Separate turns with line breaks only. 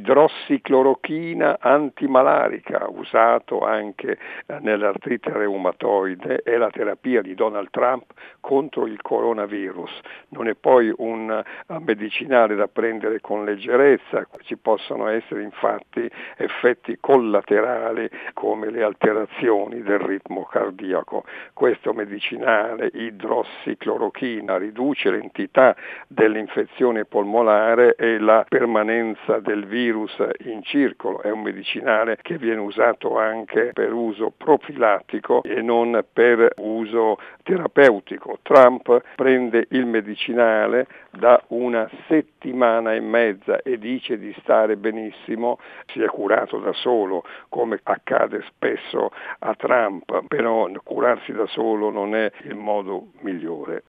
idrossiclorochina antimalarica, usato anche eh, nell'artrite reumatoide, è la terapia di Donald Trump contro il coronavirus. Non è poi un eh, medicinale da prendere con leggerezza, ci possono essere infatti effetti collaterali come le alterazioni del ritmo cardiaco. Questo medicinale idrossiclorochina riduce l'entità dell'infezione polmonare e la permanenza del virus in circolo. È un medicinale che viene usato anche per uso profilattico e non per uso terapeutico. Trump prende il medicinale da una settimana e mezza e dice di stare benissimo, si è curato da solo come accade spesso a Trump, però curarsi da solo non è il modo migliore.